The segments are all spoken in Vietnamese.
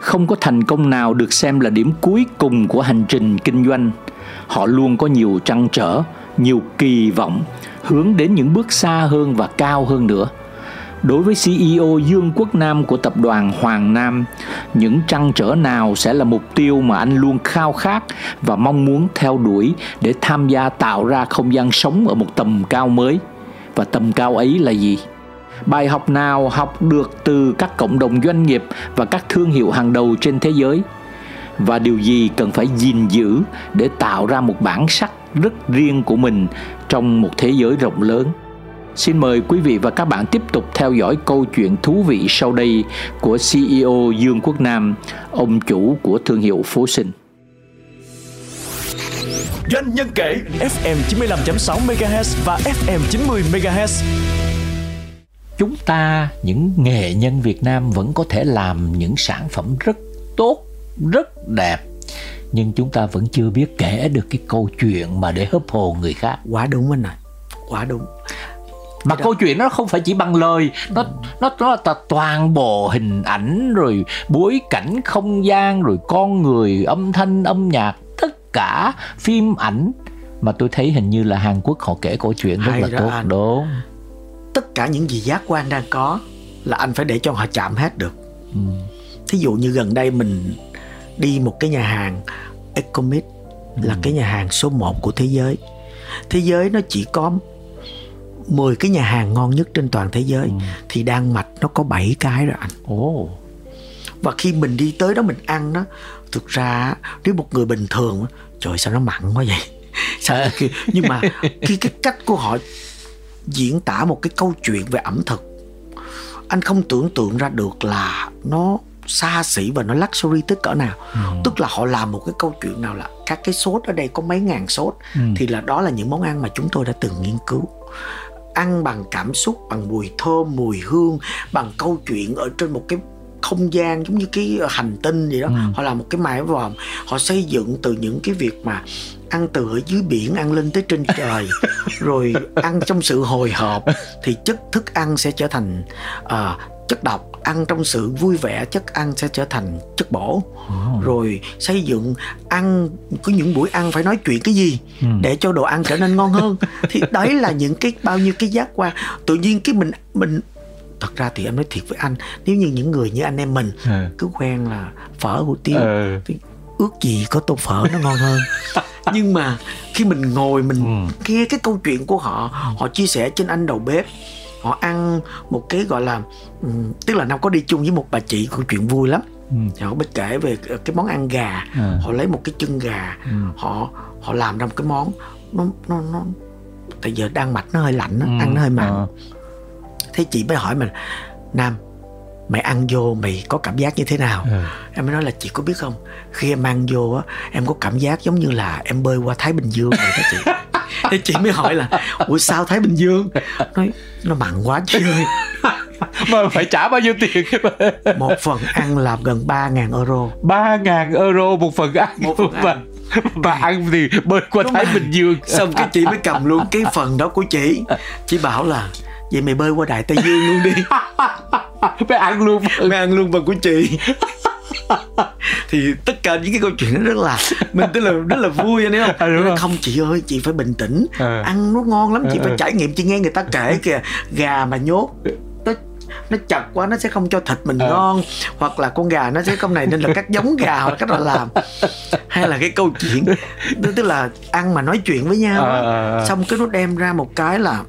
không có thành công nào được xem là điểm cuối cùng của hành trình kinh doanh. Họ luôn có nhiều trăn trở, nhiều kỳ vọng, hướng đến những bước xa hơn và cao hơn nữa. Đối với CEO Dương Quốc Nam của tập đoàn Hoàng Nam, những trăn trở nào sẽ là mục tiêu mà anh luôn khao khát và mong muốn theo đuổi để tham gia tạo ra không gian sống ở một tầm cao mới? Và tầm cao ấy là gì? Bài học nào học được từ các cộng đồng doanh nghiệp và các thương hiệu hàng đầu trên thế giới? Và điều gì cần phải gìn giữ để tạo ra một bản sắc rất riêng của mình trong một thế giới rộng lớn? Xin mời quý vị và các bạn tiếp tục theo dõi câu chuyện thú vị sau đây của CEO Dương Quốc Nam, ông chủ của thương hiệu Phố Sinh. Doanh nhân kể FM 95.6 MHz và FM 90 MHz. Chúng ta những nghệ nhân Việt Nam vẫn có thể làm những sản phẩm rất tốt, rất đẹp nhưng chúng ta vẫn chưa biết kể được cái câu chuyện mà để hấp hồn người khác. Quá đúng anh ạ. Quá đúng mà câu chuyện nó không phải chỉ bằng lời nó nó nó là toàn bộ hình ảnh rồi bối cảnh không gian rồi con người âm thanh âm nhạc tất cả phim ảnh mà tôi thấy hình như là Hàn Quốc họ kể câu chuyện rất Hay là tốt anh. đúng tất cả những gì giác quan đang có là anh phải để cho họ chạm hết được ừ. thí dụ như gần đây mình đi một cái nhà hàng Ecomit ừ. là cái nhà hàng số 1 của thế giới thế giới nó chỉ có 10 cái nhà hàng ngon nhất trên toàn thế giới ừ. thì Đan Mạch nó có 7 cái rồi anh. Ồ. Và khi mình đi tới đó mình ăn đó, thực ra nếu một người bình thường trời sao nó mặn quá vậy? sao nhưng mà khi cái cách của họ diễn tả một cái câu chuyện về ẩm thực anh không tưởng tượng ra được là nó xa xỉ và nó luxury tới cỡ nào ừ. tức là họ làm một cái câu chuyện nào là các cái sốt ở đây có mấy ngàn sốt ừ. thì là đó là những món ăn mà chúng tôi đã từng nghiên cứu ăn bằng cảm xúc bằng mùi thơm mùi hương bằng câu chuyện ở trên một cái không gian giống như cái hành tinh gì đó ừ. họ làm một cái mái vòm họ xây dựng từ những cái việc mà ăn từ ở dưới biển ăn lên tới trên trời rồi ăn trong sự hồi hộp thì chất thức ăn sẽ trở thành uh, chất độc ăn trong sự vui vẻ chất ăn sẽ trở thành chất bổ oh. rồi xây dựng ăn có những buổi ăn phải nói chuyện cái gì ừ. để cho đồ ăn trở nên ngon hơn thì đấy là những cái bao nhiêu cái giác quan tự nhiên cái mình mình thật ra thì em nói thiệt với anh nếu như những người như anh em mình ừ. cứ quen là phở hủ tiếu ừ. thì ước gì có tô phở nó ngon hơn nhưng mà khi mình ngồi mình ừ. nghe cái câu chuyện của họ họ chia sẻ trên anh đầu bếp họ ăn một cái gọi là um, tức là nam có đi chung với một bà chị câu chuyện vui lắm ừ. họ biết kể về cái món ăn gà ừ. họ lấy một cái chân gà ừ. họ họ làm ra một cái món nó nó nó tại giờ đang mạch nó hơi lạnh ừ. ăn nó hơi mặn ừ. Thế chị mới hỏi mình nam mày ăn vô mày có cảm giác như thế nào? Ừ. em mới nói là chị có biết không? Khi em ăn vô á em có cảm giác giống như là em bơi qua thái bình dương vậy đó chị. Thế chị mới hỏi là ủa sao thái bình dương? Nói nó mặn quá chị ơi. Mà phải trả bao nhiêu tiền? Một phần ăn là gần ba ngàn euro. Ba ngàn euro một phần ăn. Một phần ăn. Và ăn thì bơi qua Đúng Thái mà. Bình Dương. Xong cái chị mới cầm luôn cái phần đó của chị. Chị bảo là vậy mày bơi qua Đại Tây Dương luôn đi. Mày ăn luôn. Mày ăn luôn phần của chị. Thì tất cả những cái câu chuyện nó rất là mình tức là rất là vui anh thấy không? À, đúng không? Chị ơi chị phải bình tĩnh. À. ăn nó ngon lắm chị à, phải trải nghiệm chị nghe người ta kể kìa. Gà mà nhốt nó nó chặt quá nó sẽ không cho thịt mình à. ngon. Hoặc là con gà nó sẽ không này nên là các giống gà hoặc cách họ làm. Hay là cái câu chuyện tức là ăn mà nói chuyện với nhau à, à, à. xong cái nó đem ra một cái là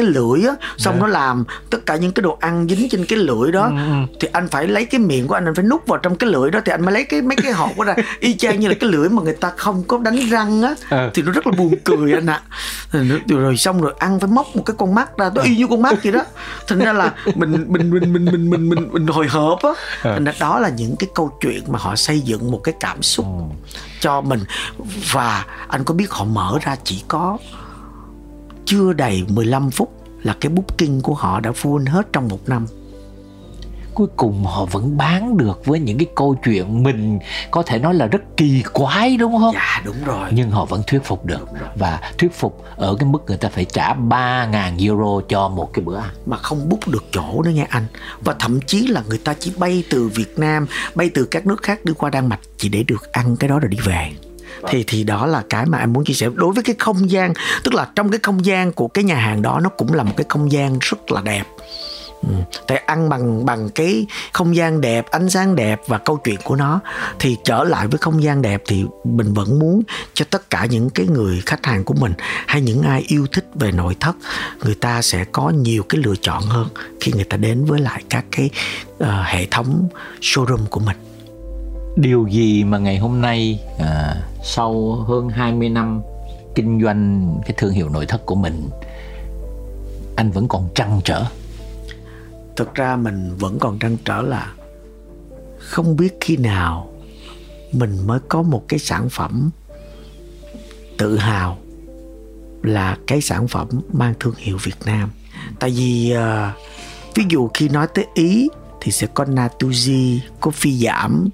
cái lưỡi á xong Dạ. nó làm tất cả những cái đồ ăn dính trên cái lưỡi đó. Ừ, thì anh phải lấy cái miệng của anh anh phải nút vào trong cái lưỡi đó thì anh mới lấy cái mấy cái hộp đó ra. Y chang như là cái lưỡi mà người ta không có đánh răng á Ờ. thì nó rất là buồn cười anh ạ. Rồi nó- rồi xong rồi ăn phải móc một cái con mắt ra nó y như con mắt vậy đó. Thành ra là mình mình mình mình mình mình mình, mình hồi hộp á. Ờ. thành ra đó là những cái câu chuyện mà họ xây dựng một cái cảm xúc cho mình. Và anh có biết họ mở ra chỉ có chưa đầy 15 phút là cái booking của họ đã full hết trong một năm. Cuối cùng họ vẫn bán được với những cái câu chuyện mình có thể nói là rất kỳ quái đúng không? Dạ đúng rồi. Nhưng họ vẫn thuyết phục được và thuyết phục ở cái mức người ta phải trả 3.000 euro cho một cái bữa ăn. Mà không book được chỗ nữa nghe anh. Và thậm chí là người ta chỉ bay từ Việt Nam bay từ các nước khác đi qua Đan Mạch chỉ để được ăn cái đó rồi đi về thì thì đó là cái mà em muốn chia sẻ đối với cái không gian tức là trong cái không gian của cái nhà hàng đó nó cũng là một cái không gian rất là đẹp Ừ. Tại ăn bằng bằng cái không gian đẹp, ánh sáng đẹp và câu chuyện của nó thì trở lại với không gian đẹp thì mình vẫn muốn cho tất cả những cái người khách hàng của mình hay những ai yêu thích về nội thất người ta sẽ có nhiều cái lựa chọn hơn khi người ta đến với lại các cái uh, hệ thống showroom của mình điều gì mà ngày hôm nay à, sau hơn 20 năm kinh doanh cái thương hiệu nội thất của mình anh vẫn còn trăn trở Thực ra mình vẫn còn trăn trở là không biết khi nào mình mới có một cái sản phẩm tự hào là cái sản phẩm mang thương hiệu Việt Nam. Tại vì à, ví dụ khi nói tới Ý thì sẽ có Natuzzi, có Phi Giảm,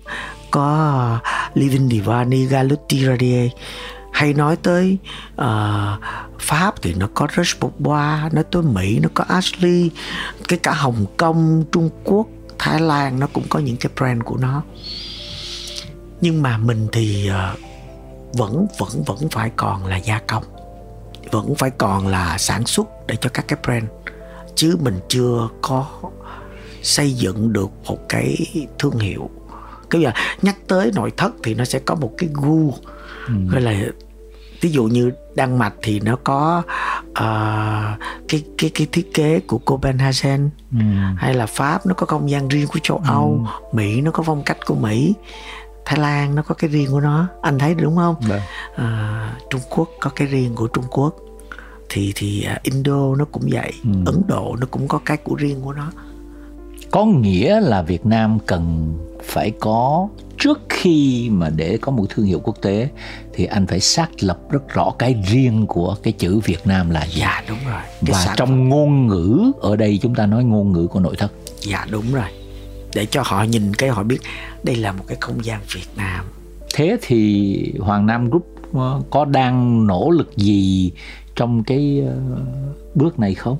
có ờ, Living Divani, Galuti Radie hay nói tới uh, Pháp thì nó có Rush Bois, nói tới Mỹ nó có Ashley, cái cả Hồng Kông, Trung Quốc, Thái Lan nó cũng có những cái brand của nó. Nhưng mà mình thì uh, vẫn vẫn vẫn phải còn là gia công, vẫn phải còn là sản xuất để cho các cái brand. Chứ mình chưa có xây dựng được một cái thương hiệu cái giờ nhắc tới nội thất thì nó sẽ có một cái gu. Gọi là ví dụ như Đan Mạch thì nó có ờ, cái cái cái thiết kế của Copenhagen. Hay là Pháp nó có không gian riêng của châu Âu Mỹ nó có phong cách của Mỹ Thái Lan nó có cái riêng của nó. Anh thấy đúng không? À, Trung Quốc có cái riêng của Trung Quốc. Thì thì à, Indo nó cũng vậy Ấn Độ nó cũng có cái của riêng của nó có nghĩa là Việt Nam cần phải có trước khi mà để có một thương hiệu quốc tế thì anh phải xác lập rất rõ cái riêng của cái chữ Việt Nam là gì. Dạ đúng rồi. Cái và trong ngôn ngữ ở đây chúng ta nói ngôn ngữ của nội thất. Dạ đúng rồi. Để cho họ nhìn cái họ biết đây là một cái không gian Việt Nam. Thế thì Hoàng Nam Group ờ, có đang nỗ lực gì trong cái ờ, bước này không?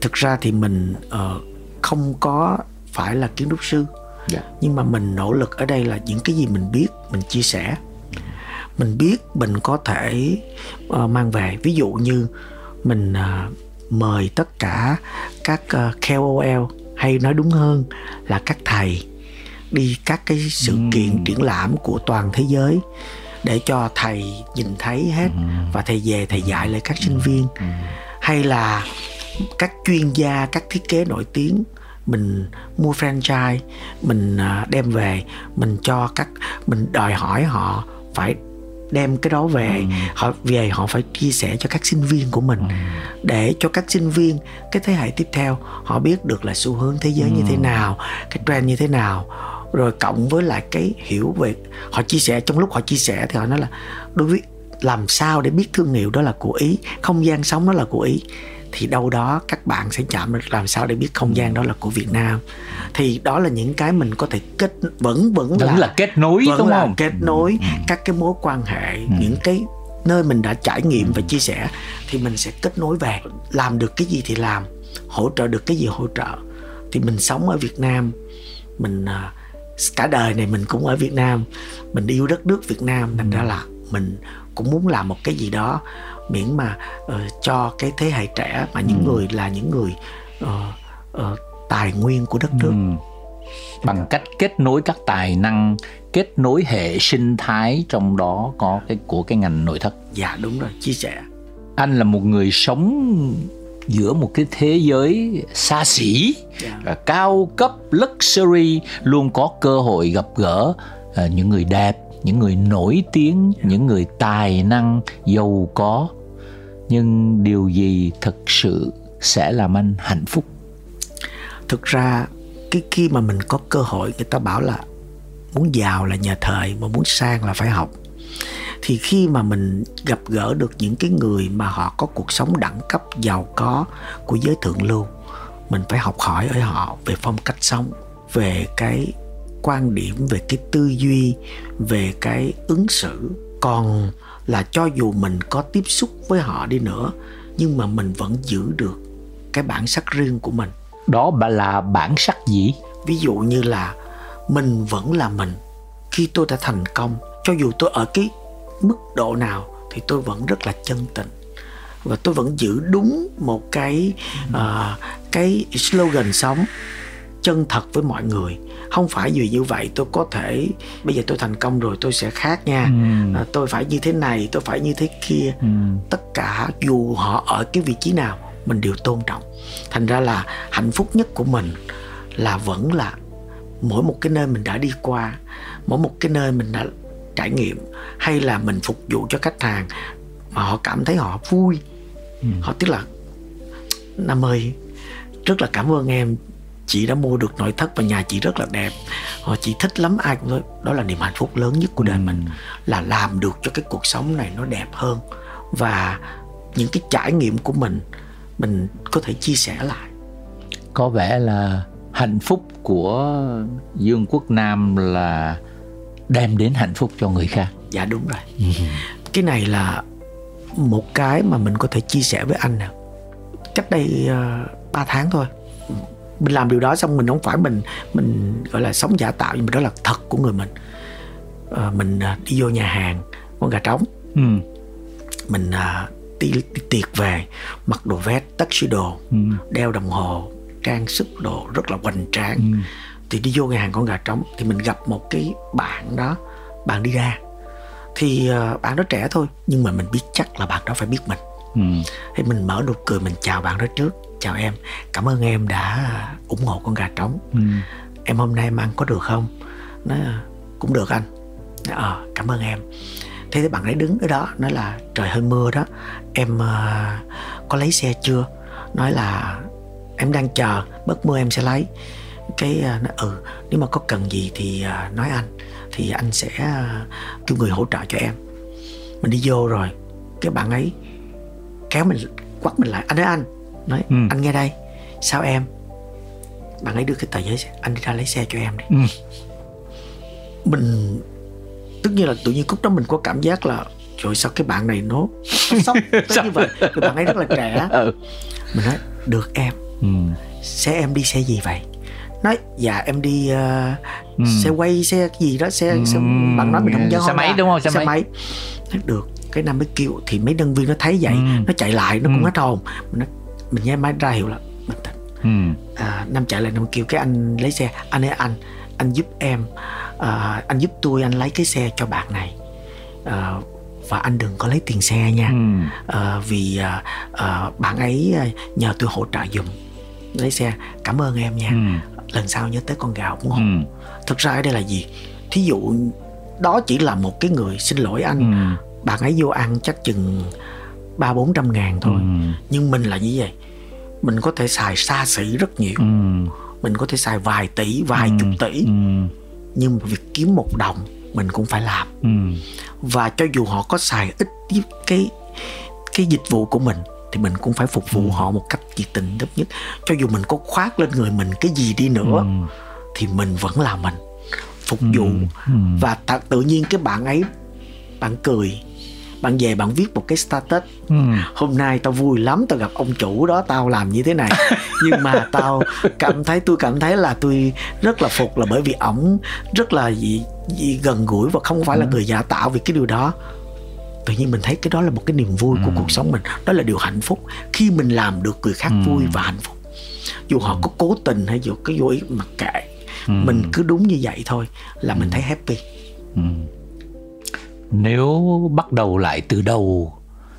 Thực ra thì mình ờ, không có phải là kiến trúc sư. Dạ. nhưng mà mình nỗ lực ở đây là những cái gì mình biết mình chia sẻ. Mình biết mình có thể ờ, mang về. Ví dụ như mình ờ, mời tất cả các ờ, KOL hay nói đúng hơn là các thầy đi các cái sự kiện triển lãm của toàn thế giới để cho thầy nhìn thấy hết và thầy về thầy dạy lại các sinh viên. Hay là các chuyên gia các thiết kế nổi tiếng mình mua franchise mình à, đem về mình cho các mình đòi hỏi họ phải đem cái đó về. Họ về họ phải chia sẻ cho các sinh viên của mình. Để cho các sinh viên cái thế hệ tiếp theo họ biết được là xu hướng thế giới như thế nào cái trend như thế nào. Rồi cộng với lại cái hiểu về họ chia sẻ trong lúc họ chia sẻ thì họ nói là đối với làm sao để biết thương hiệu đó là của ý không gian sống đó là của ý thì đâu đó các bạn sẽ chạm được làm sao để biết không gian đó là của Việt Nam. Thì đó là những cái mình có thể kết vẫn vẫn vẫn là kết nối vẫn đúng là không? kết nối các cái mối quan hệ những cái nơi mình đã trải nghiệm và chia sẻ thì mình sẽ kết nối về làm được cái gì thì làm hỗ trợ được cái gì hỗ trợ. Thì mình sống ở Việt Nam mình à, cả đời này mình cũng ở Việt Nam mình yêu đất nước Việt Nam thành ra là mình cũng muốn làm một cái gì đó miễn mà ờ, cho cái thế hệ trẻ mà những người là những người ờ, ờ, tài nguyên của đất nước. Ừ. bằng cách kết nối các tài năng kết nối hệ sinh thái trong đó có cái của cái ngành nội thất. Dạ đúng rồi chia sẻ. Anh là một người sống giữa một cái thế giới xa xỉ Dạ. và cao cấp luxury luôn có cơ hội gặp gỡ những người đẹp những người nổi tiếng những người tài năng giàu có nhưng điều gì thực sự sẽ làm anh hạnh phúc? Thực ra, cái khi mà mình có cơ hội, người ta bảo là muốn giàu là nhờ thời, mà muốn sang là phải học. Thì khi mà mình gặp gỡ được những cái người mà họ có cuộc sống đẳng cấp, giàu có của giới thượng lưu, mình phải học hỏi ở họ về phong cách sống, về cái quan điểm, về cái tư duy, về cái ứng xử. Còn là cho dù mình có tiếp xúc với họ đi nữa nhưng mà mình vẫn giữ được cái bản sắc riêng của mình. Đó là bản sắc gì? Ví dụ như là mình vẫn là mình. Khi tôi đã thành công cho dù tôi ở cái mức độ nào thì tôi vẫn rất là chân tình. Và tôi vẫn giữ đúng một cái uh, cái slogan sống chân thật với mọi người không phải vì như vậy tôi có thể bây giờ tôi thành công rồi tôi sẽ khác nha. Ừm. à, tôi phải như thế này tôi phải như thế kia. Ừm. tất cả dù họ ở cái vị trí nào mình đều tôn trọng. Thành ra là hạnh phúc nhất của mình là vẫn là mỗi một cái nơi mình đã đi qua mỗi một cái nơi mình đã trải nghiệm hay là mình phục vụ cho khách hàng mà họ cảm thấy họ vui. Họ tức là nam ơi rất là cảm ơn em chị đã mua được nội thất và nhà chị rất là đẹp. Họ chị thích lắm ai cũng nói đó là niềm hạnh phúc lớn nhất của đời mình là làm được cho cái cuộc sống này nó đẹp hơn. Và những cái trải nghiệm của mình mình có thể chia sẻ lại. Có vẻ là hạnh phúc của Dương Quốc Nam là đem đến hạnh phúc cho người khác. dạ đúng rồi. Cái này là một cái mà mình có thể chia sẻ với anh nè. Cách đây uh, 3 tháng thôi mình làm điều đó xong mình không phải mình mình gọi là sống giả tạo nhưng mà đó là thật của người mình. Ờ, mình ờ, đi vô nhà hàng con gà trống. Ừ. mình à, đi, đi tiệc về mặc đồ vest tuxedo đeo đồng hồ trang sức đồ rất là hoành tráng. Thì đi vô nhà hàng con gà trống thì mình gặp một cái bạn đó bạn đi ra. Thì à, bạn đó trẻ thôi nhưng mà mình biết chắc là bạn đó phải biết mình. Ừ. thì mình mở nụ cười mình chào bạn đó trước chào em cảm ơn em đã ủng hộ con gà trống. Ừ. em hôm nay em ăn có được không? Nói "À, cũng được anh. Ờ cảm ơn em. Thế thì bạn ấy đứng ở đó nói là trời hơi mưa đó. Em ờ, có lấy xe chưa? Nói là em đang chờ bớt mưa em sẽ lấy. Cái nói ừ nếu mà có cần gì thì ờ, nói anh. Thì anh sẽ ờ, kêu người hỗ trợ cho em. Mình đi vô rồi cái bạn ấy kéo mình quắt mình lại. Anh ơi anh nói Ừ. anh nghe đây sao em bạn ấy đưa cái tờ giấy anh đi ra lấy xe cho em đi Ừ. mình tất nhiên là tự nhiên khúc đó mình có cảm giác là trời sao cái bạn này nó, nó sốc tới như vậy Cái bạn ấy rất là trẻ Ừ. mình nói được em Ừ. xe em đi xe gì vậy nói dạ em đi ờ, Ừ. xe quay xe gì đó xe, xe Ừm, bạn nói mình không nhớ xe máy đúng không? Xe xe máy. máy nói được cái nam mới kêu thì mấy nhân viên nó thấy vậy Ừm. nó chạy lại nó cũng Ừm. hết hồn mình nói mình nghe máy ra hiệu là bình tĩnh Ừ. à, Nam chạy lại Nam kêu cái anh lấy xe anh ơi anh anh giúp em à, anh giúp tôi anh lấy cái xe cho bạn này à, và anh đừng có lấy tiền xe nha Ừ. à, vì à, à, bạn ấy à, nhờ tôi hỗ trợ giùm lấy xe cảm ơn em nha Ừ. lần sau nhớ tới con gà ủng hộ Ừ. thực ra ở đây là gì thí dụ đó chỉ là một cái người xin lỗi anh Ừ. bạn ấy vô ăn chắc chừng ba bốn trăm ngàn thôi Ừ. nhưng mình là như vậy mình có thể xài xa xỉ rất nhiều Ừ. mình có thể xài vài tỷ vài chục tỷ Ừ. nhưng mà việc kiếm một đồng mình cũng phải làm Ừ. và cho dù họ có xài ít cái cái dịch vụ của mình thì mình cũng phải phục vụ họ một cách nhiệt tình nhất nhất cho dù mình có khoác lên người mình cái gì đi nữa Ừ. thì mình vẫn là mình phục vụ Ừ. và thật tự nhiên cái bạn ấy bạn cười bạn về bạn viết một cái status. Ừ. hôm nay tao vui lắm tao gặp ông chủ đó tao làm như thế này. Nhưng mà tao cảm thấy tôi cảm thấy là tôi rất là phục là bởi vì ổng rất là gì, gì gần gũi và không phải là người giả tạo vì cái điều đó. Tự nhiên mình thấy cái đó là một cái niềm vui của cuộc sống mình. Đó là điều hạnh phúc. Khi mình làm được người khác vui và hạnh phúc. Dù họ có cố tình hay dù cái vô ý mặc kệ mình cứ đúng như vậy thôi là mình thấy happy Nếu bắt đầu lại từ đầu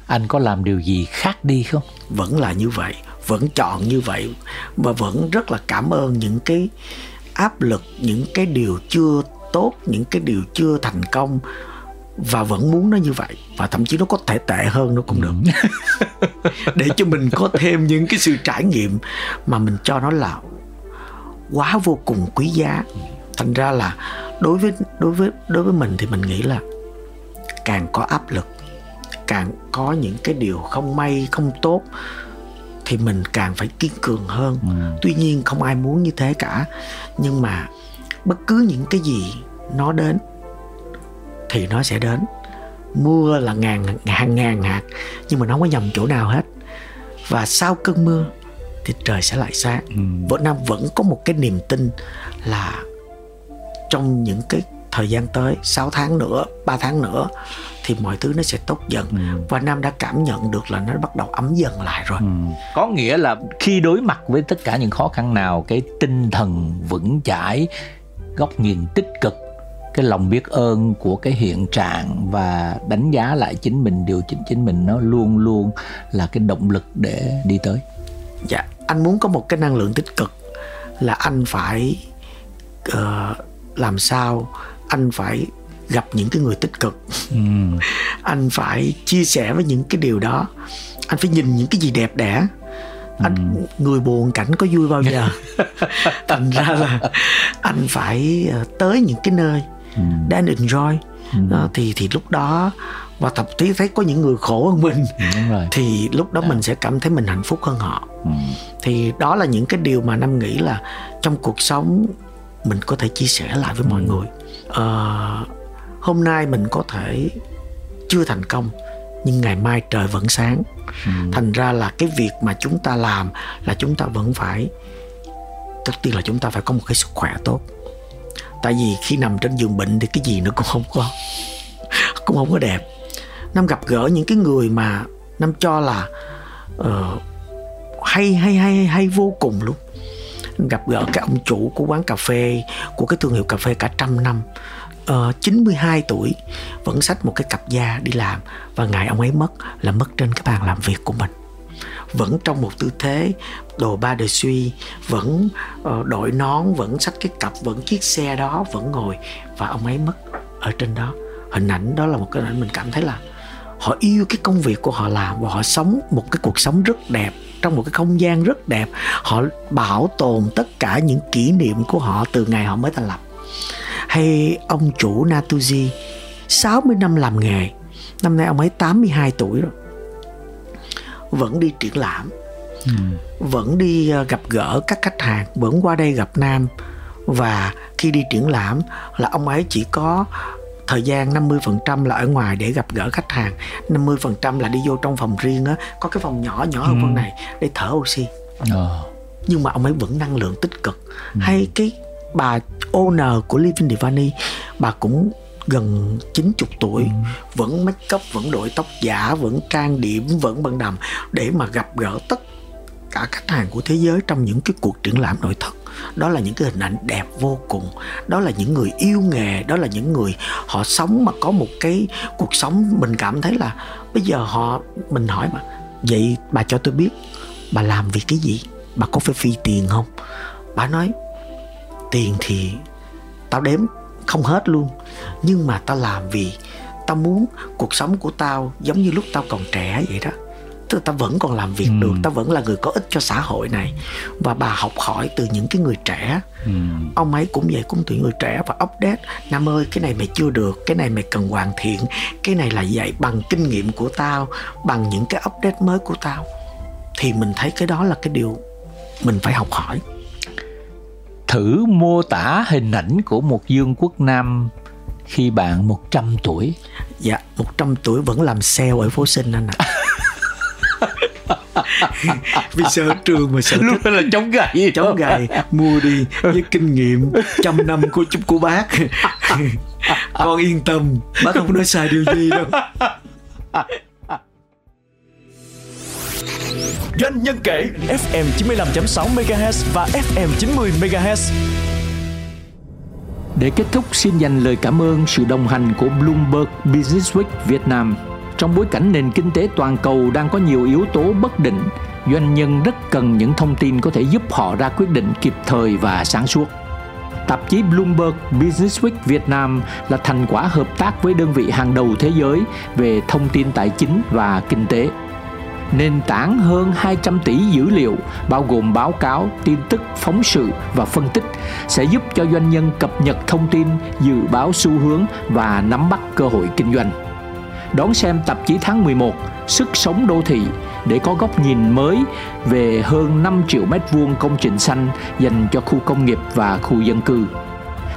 anh có làm điều gì khác đi không? vẫn là như vậy vẫn chọn như vậy và vẫn rất là cảm ơn những cái áp lực những cái điều chưa tốt những cái điều chưa thành công và vẫn muốn nó như vậy và thậm chí nó có thể tệ hơn nó cũng được. Để cho mình có thêm những cái sự trải nghiệm mà mình cho nó là quá vô cùng quý giá. Thành ra là đối với đối với đối với mình thì mình nghĩ là càng có áp lực càng có những cái điều không may không tốt thì mình càng phải kiên cường hơn. Ừ. tuy nhiên không ai muốn như thế cả. Nhưng mà bất cứ những cái gì nó đến thì nó sẽ đến. Mưa là ngàn hàng ngàn hạt nhưng mà nó không có nhầm chỗ nào hết. Và sau cơn mưa thì trời sẽ lại sáng. Ừ. Việt Nam vẫn có một cái niềm tin là trong những cái thời gian tới 6 tháng nữa 3 tháng nữa thì mọi thứ nó sẽ tốt dần ừ. và Nam đã cảm nhận được là nó bắt đầu ấm dần lại rồi. Ừ. Có nghĩa là khi đối mặt với tất cả những khó khăn nào cái tinh thần vững chãi, góc nhìn tích cực cái lòng biết ơn của cái hiện trạng và đánh giá lại chính mình điều chỉnh chính mình nó luôn luôn là cái động lực để đi tới dạ anh muốn có một cái năng lượng tích cực là anh phải uh, làm sao anh phải gặp những cái người tích cực ừ. anh phải chia sẻ với những cái điều đó anh phải nhìn những cái gì đẹp đẽ anh ừ. người buồn cảnh có vui bao giờ thành ra là anh phải ờ, tới những cái nơi ừ. để anh enjoy ừ. đó, thì thì lúc đó và thậm chí thấy có những người khổ hơn mình ừ, Đúng rồi. thì lúc đó à. mình sẽ cảm thấy mình hạnh phúc hơn họ ừ. thì đó là những cái điều mà năm nghĩ là trong cuộc sống mình có thể chia sẻ lại với ừ. mọi người à, hôm nay mình có thể chưa thành công nhưng ngày mai trời vẫn sáng. Ừ. thành ra là cái việc mà chúng ta làm là chúng ta vẫn phải tất tiên là chúng ta phải có một cái sức khỏe tốt. Tại vì khi nằm trên giường bệnh thì cái gì nó cũng không có cũng không có đẹp. Năm gặp gỡ những cái người mà năm cho là uh, hay hay hay hay vô cùng luôn gặp gỡ cái ông chủ của quán cà phê của cái thương hiệu cà phê cả trăm năm. Ờ, uh, 92 tuổi vẫn xách một cái cặp da đi làm và ngày ông ấy mất là mất trên cái bàn làm việc của mình. Vẫn trong một tư thế đồ ba đời suy vẫn uh, đội nón vẫn xách cái cặp vẫn chiếc xe đó vẫn ngồi và ông ấy mất ở trên đó. Hình ảnh đó là một cái hình mình cảm thấy là họ yêu cái công việc của họ làm và họ sống một cái cuộc sống rất đẹp trong một cái không gian rất đẹp. Họ bảo tồn tất cả những kỷ niệm của họ từ ngày họ mới thành lập. Hay ông chủ Natuji 60 năm làm nghề. Năm nay ông ấy 82 tuổi rồi. Vẫn đi triển lãm. Ừ. vẫn đi ờ, gặp gỡ các khách hàng. Vẫn qua đây gặp nam. Và khi đi triển lãm là ông ấy chỉ có thời gian 50% là ở ngoài để gặp gỡ khách hàng 50% là đi vô trong phòng riêng á có cái phòng nhỏ nhỏ hơn ừ. phòng này để thở oxy ờ. nhưng mà ông ấy vẫn năng lượng tích cực ừ. hay cái bà owner của Living Divani bà cũng gần 90 tuổi ừ. vẫn make up vẫn đội tóc giả vẫn trang điểm vẫn bận đầm để mà gặp gỡ tất cả khách hàng của thế giới trong những cái cuộc triển lãm nội thất. Đó là những cái hình ảnh đẹp vô cùng. Đó là những người yêu nghề. Đó là những người họ sống mà có một cái cuộc sống mình cảm thấy là bây giờ họ, mình hỏi mà vậy bà cho tôi biết, bà làm việc cái gì? Bà có phải phi tiền không? Bà nói, tiền thì tao đếm, không hết luôn. Nhưng mà tao làm vì tao muốn cuộc sống của tao giống như lúc tao còn trẻ vậy đó tức tao vẫn còn làm việc ừ. được tao vẫn là người có ích cho xã hội này và bà học hỏi từ những cái người trẻ ừ. ông ấy cũng vậy cũng từ người trẻ và update nam ơi cái này mày chưa được cái này mày cần hoàn thiện cái này là vậy bằng kinh nghiệm của tao bằng những cái update mới của tao thì mình thấy cái đó là cái điều mình phải học hỏi thử mô tả hình ảnh của một Dương Quốc Nam khi bạn 100 tuổi. Dạ, 100 tuổi vẫn làm sale ở phố Sinh anh ạ. À. vì sợ trường mà sợ luôn là chống gậy chống gậy mua đi với kinh nghiệm trăm năm của chúc của bác con yên tâm bác không nói sai điều gì đâu Doanh nhân kể FM 95.6 MHz và FM 90 MHz. Để kết thúc xin dành lời cảm ơn sự đồng hành của Bloomberg Business Week Việt Nam. Trong bối cảnh nền kinh tế toàn cầu đang có nhiều yếu tố bất định, doanh nhân rất cần những thông tin có thể giúp họ ra quyết định kịp thời và sáng suốt. Tạp chí Bloomberg Business Week Việt Nam là thành quả hợp tác với đơn vị hàng đầu thế giới về thông tin tài chính và kinh tế. Nền tảng hơn 200 tỷ dữ liệu bao gồm báo cáo, tin tức, phóng sự và phân tích sẽ giúp cho doanh nhân cập nhật thông tin, dự báo xu hướng và nắm bắt cơ hội kinh doanh. Đón xem tạp chí tháng 11 Sức sống đô thị, để có góc nhìn mới về hơn 5 triệu mét vuông công trình xanh dành cho khu công nghiệp và khu dân cư.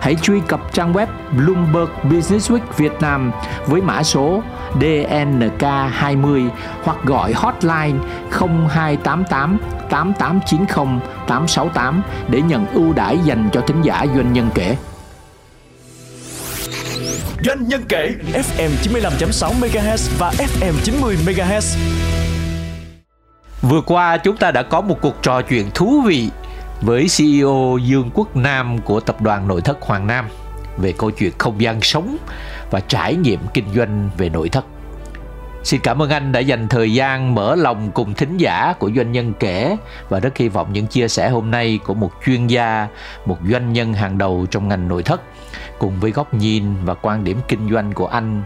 Hãy truy cập trang web Bloomberg Businessweek Việt Nam với mã số DNK20 hoặc gọi hotline 0288 8890 868 để nhận ưu đãi dành cho thính giả doanh nhân kể. Doanh nhân kể FM 95.6 MHz và FM 90 MHz. Vừa qua, chúng ta đã có một cuộc trò chuyện thú vị với CEO Dương Quốc Nam của tập đoàn nội thất Hoàng Nam về câu chuyện không gian sống và trải nghiệm kinh doanh về nội thất. Xin cảm ơn anh đã dành thời gian mở lòng cùng thính giả của doanh nhân kể và rất hy vọng những chia sẻ hôm nay của một chuyên gia, một doanh nhân hàng đầu trong ngành nội thất cùng với góc nhìn và quan điểm kinh doanh của anh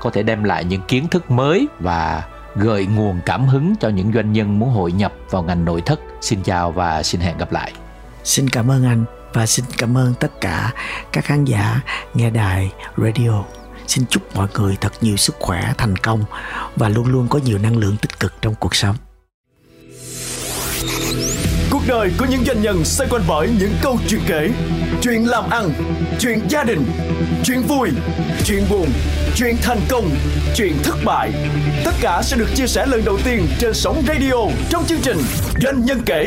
có thể đem lại những kiến thức mới và gợi nguồn cảm hứng cho những doanh nhân muốn hội nhập vào ngành nội thất. Xin chào và xin hẹn gặp lại. Xin cảm ơn anh và xin cảm ơn tất cả các khán giả nghe đài radio. Xin chúc mọi người thật nhiều sức khỏe, thành công và luôn luôn có nhiều năng lượng tích cực trong cuộc sống. Cuộc đời của những doanh nhân xoay quanh bởi những câu chuyện kể, chuyện làm ăn, chuyện gia đình, chuyện vui, chuyện buồn, chuyện thành công, chuyện thất bại. Tất cả sẽ được chia sẻ lần đầu tiên trên sóng radio trong chương trình Doanh nhân kể.